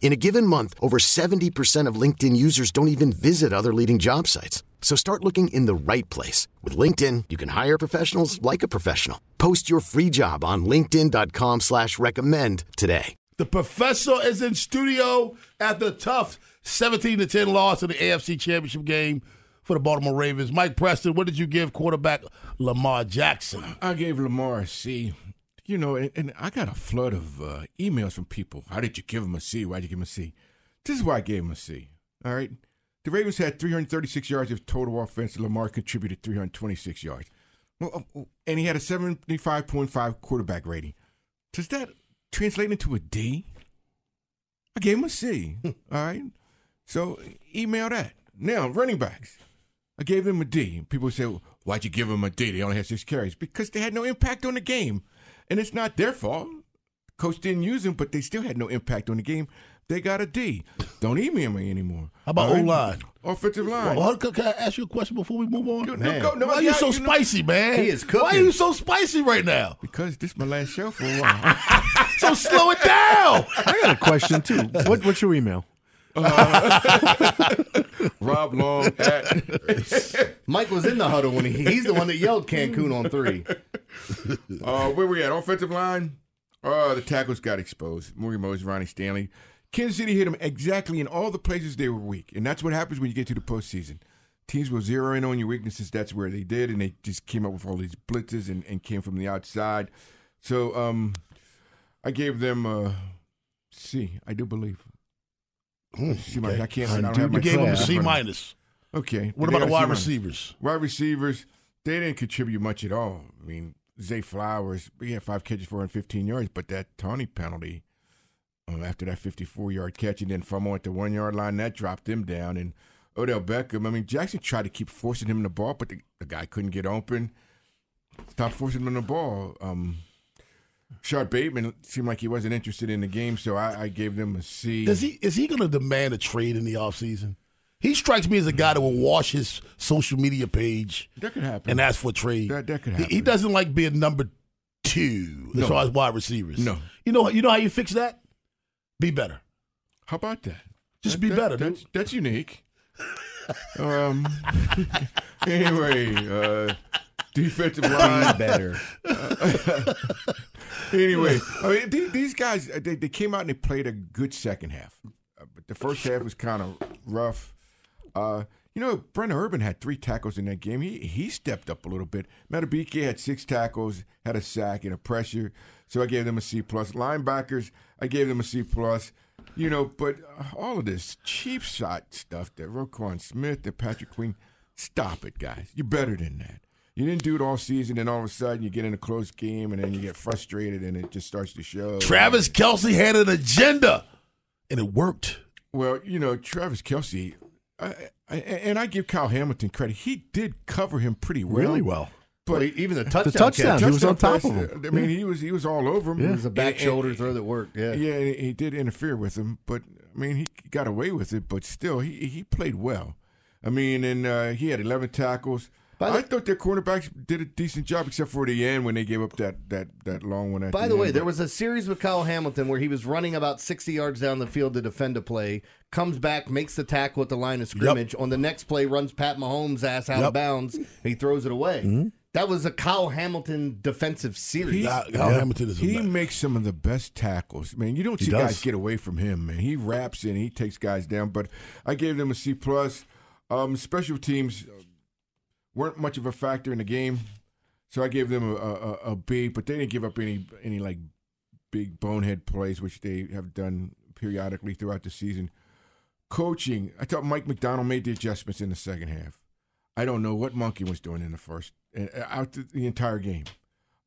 In a given month, over 70% of LinkedIn users don't even visit other leading job sites. So start looking in the right place. With LinkedIn, you can hire professionals like a professional. Post your free job on linkedin.com slash recommend today. The professor is in studio after a tough 17 to 10 loss in the AFC Championship game for the Baltimore Ravens. Mike Preston, what did you give quarterback Lamar Jackson? I gave Lamar a C. You know, and, and I got a flood of uh, emails from people. How did you give him a C? Why did you give him a C? This is why I gave him a C. All right. The Ravens had 336 yards of total offense. Lamar contributed 326 yards. Well, uh, and he had a 75.5 quarterback rating. Does that translate into a D? I gave him a C. All right. So email that. Now, running backs. I gave them a D. People say, well, why'd you give them a D? They only had six carries. Because they had no impact on the game. And it's not their fault. Coach didn't use them, but they still had no impact on the game. They got a D. Don't email me anymore. How about All right? O line? Offensive line. Well, can can I ask you a question before we move on? Go- Man. no, go- no, Why are you so know- spicy, man? He is Why are you so spicy right now? Because this is my last show for a while. So slow it down. I got a question too. What, what's your email? Rob Long at Mike was in the huddle when he, he's the one that yelled Cancun on three. uh, where we at? Offensive line. Uh, the tackles got exposed. Morgan Moses, Ronnie Stanley. Kansas City hit them exactly in all the places they were weak, and that's what happens when you get to the postseason. Teams will zero in on your weaknesses. That's where they did, and they just came up with all these blitzes and, and came from the outside. So um, I gave them a C. I do believe. C minus. I can't. I don't have my You gave him a class C in front of me. minus. Okay. What They about the wide receivers? Wide receivers, they didn't contribute much at all. I mean, Zay Flowers, he had five catches for 15 yards, but that Tawny penalty um, after that 54 yard catch and then fumble at the one yard line, that dropped him down. And Odell Beckham, I mean, Jackson tried to keep forcing him the ball, but the, the guy couldn't get open. Stop forcing him the ball. Um, Rashod Bateman seemed like he wasn't interested in the game, so I, I gave them a C. Does he is he going to demand a trade in the offseason? He strikes me as a guy that will wash his social media page That could happen. and ask for a trade. That- that could He- He, doesn't like being number two as No. far as wide receivers. No. You know you know how you fix that? Be better. How about that? Just That- be that- better, dude. That's, that's unique. um. anyway, uh, defensive line. Better. anyway, I mean, these, these guys uh, they, they came out and they played a good second half, uh, but the first half was kind of rough. Uh, you know, Brent Urban had three tackles in that game. He he stepped up a little bit. Madubuike had six tackles, had a sack and a pressure. So I gave them a C plus. Linebackers, I gave them a C plus. You know, but uh, all of this cheap shot stuff that Roquan Smith, that Patrick Queen, stop it, guys. You're better than that. You didn't do it all season, and all of a sudden you get in a close game, and then you get frustrated, and it just starts to show. Travis Kelce had an agenda, and it worked. Well, you know, Travis Kelce, I, I, and I give Kyle Hamilton credit. He did cover him pretty well. Really well. Well, even the touchdown. touchdown. catch, He was on Touchdown top of him. I mean, he was he was all over him. It was a back And- shoulder and- throw that worked. Yeah. Yeah, he did interfere with him, but I mean, he got away with it. But still, he he played well. I mean, and uh, he had 11 tackles. By I thought their cornerbacks did a decent job, except for the end when they gave up that that that long one. At By the the way, end. there was a series with Kyle Hamilton where he was running about 60 yards down the field to defend a play, comes back, makes the tackle at the line of scrimmage. On the next play, runs Pat Mahomes' ass out Yep. of bounds, he throws it away. That was a Kyle Hamilton defensive series. Kyle Kyle Hamilton is a He man. makes some of the best tackles. Man, you don't see guys get away from him, man. He wraps and he takes guys down. But I gave them a C plus. Um, special teams uh, weren't much of a factor in the game, so I gave them a, a, a B. But they didn't give up any any like big bonehead plays, which they have done periodically throughout the season. Coaching, I thought Mike Macdonald made the adjustments in the second half. I don't know what Monken was doing in the first, uh, out the, the entire game.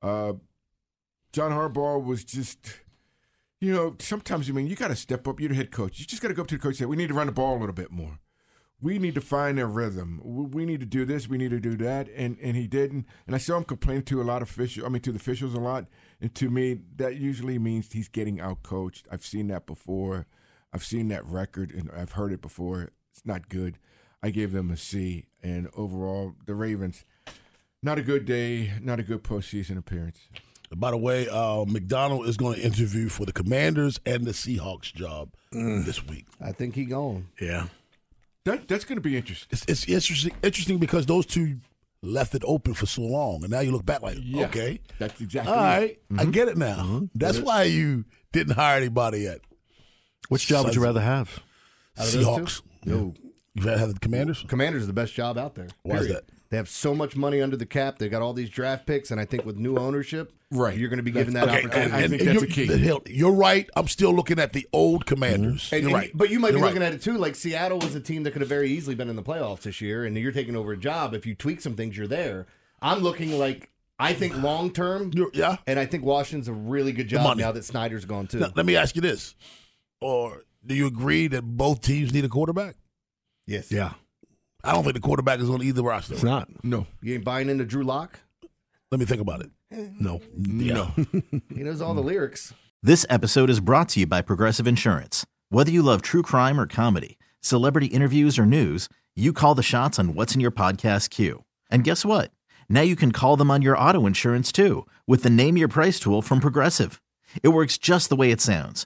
Uh, John Harbaugh was just, you know, sometimes I mean you got to step up. You're the head coach. You just got to go up to the coach and say, "We need to run the ball a little bit more. We need to find a rhythm. We need to do this. We need to do that." And and he didn't. And I saw him complain to a lot of officials. I mean, to the officials a lot. And to me, that usually means he's getting out coached. I've seen that before. I've seen that record, and I've heard it before. It's not good. I gave them a C. And overall, the Ravens, not a good day, not a good postseason appearance. By the way, uh, Macdonald is going to interview for the Commanders and the Seahawks job this week. I think he gone. Yeah, That that's going to be interesting. it's, it's interesting. Interesting because those two left it open for so long, and now you look back like, Yeah, okay, that's exactly all it. right, I mm-hmm. get it now. Mm-hmm. That's why you didn't hire anybody yet. Which job would you rather have? Out of Seahawks. No. You'd rather have the Commanders. Commanders is the best job out there. Why is that? They have so much money under the cap. They got all these draft picks, and I think with new ownership, Right. you're going to be given that That's- opportunity. I think and that's you're, a key. hell, You're right. I'm still looking at the old Commanders. And- you're and- right. But you might be You're looking right. at it too. Like Seattle was a team that could have very easily been in the playoffs this year, and you're taking over a job. If you tweak some things, you're there. I'm looking like I think long term, yeah. and I think Washington's a really good job now that Snyder's gone too. Now, let me ask you this: Or do you agree that both teams need a quarterback? yes, Yeah, I don't think the quarterback is on either roster. it's not. No, You ain't buying into Drew Lock. Let me think about it. Eh. No. Yeah. He knows all the lyrics. This episode is brought to you by Progressive Insurance. Whether you love true crime or comedy, celebrity interviews or news, you call the shots on what's in your podcast queue. And guess what? Now you can call them on your auto insurance too with the Name Your Price tool from Progressive. It works just the way it sounds.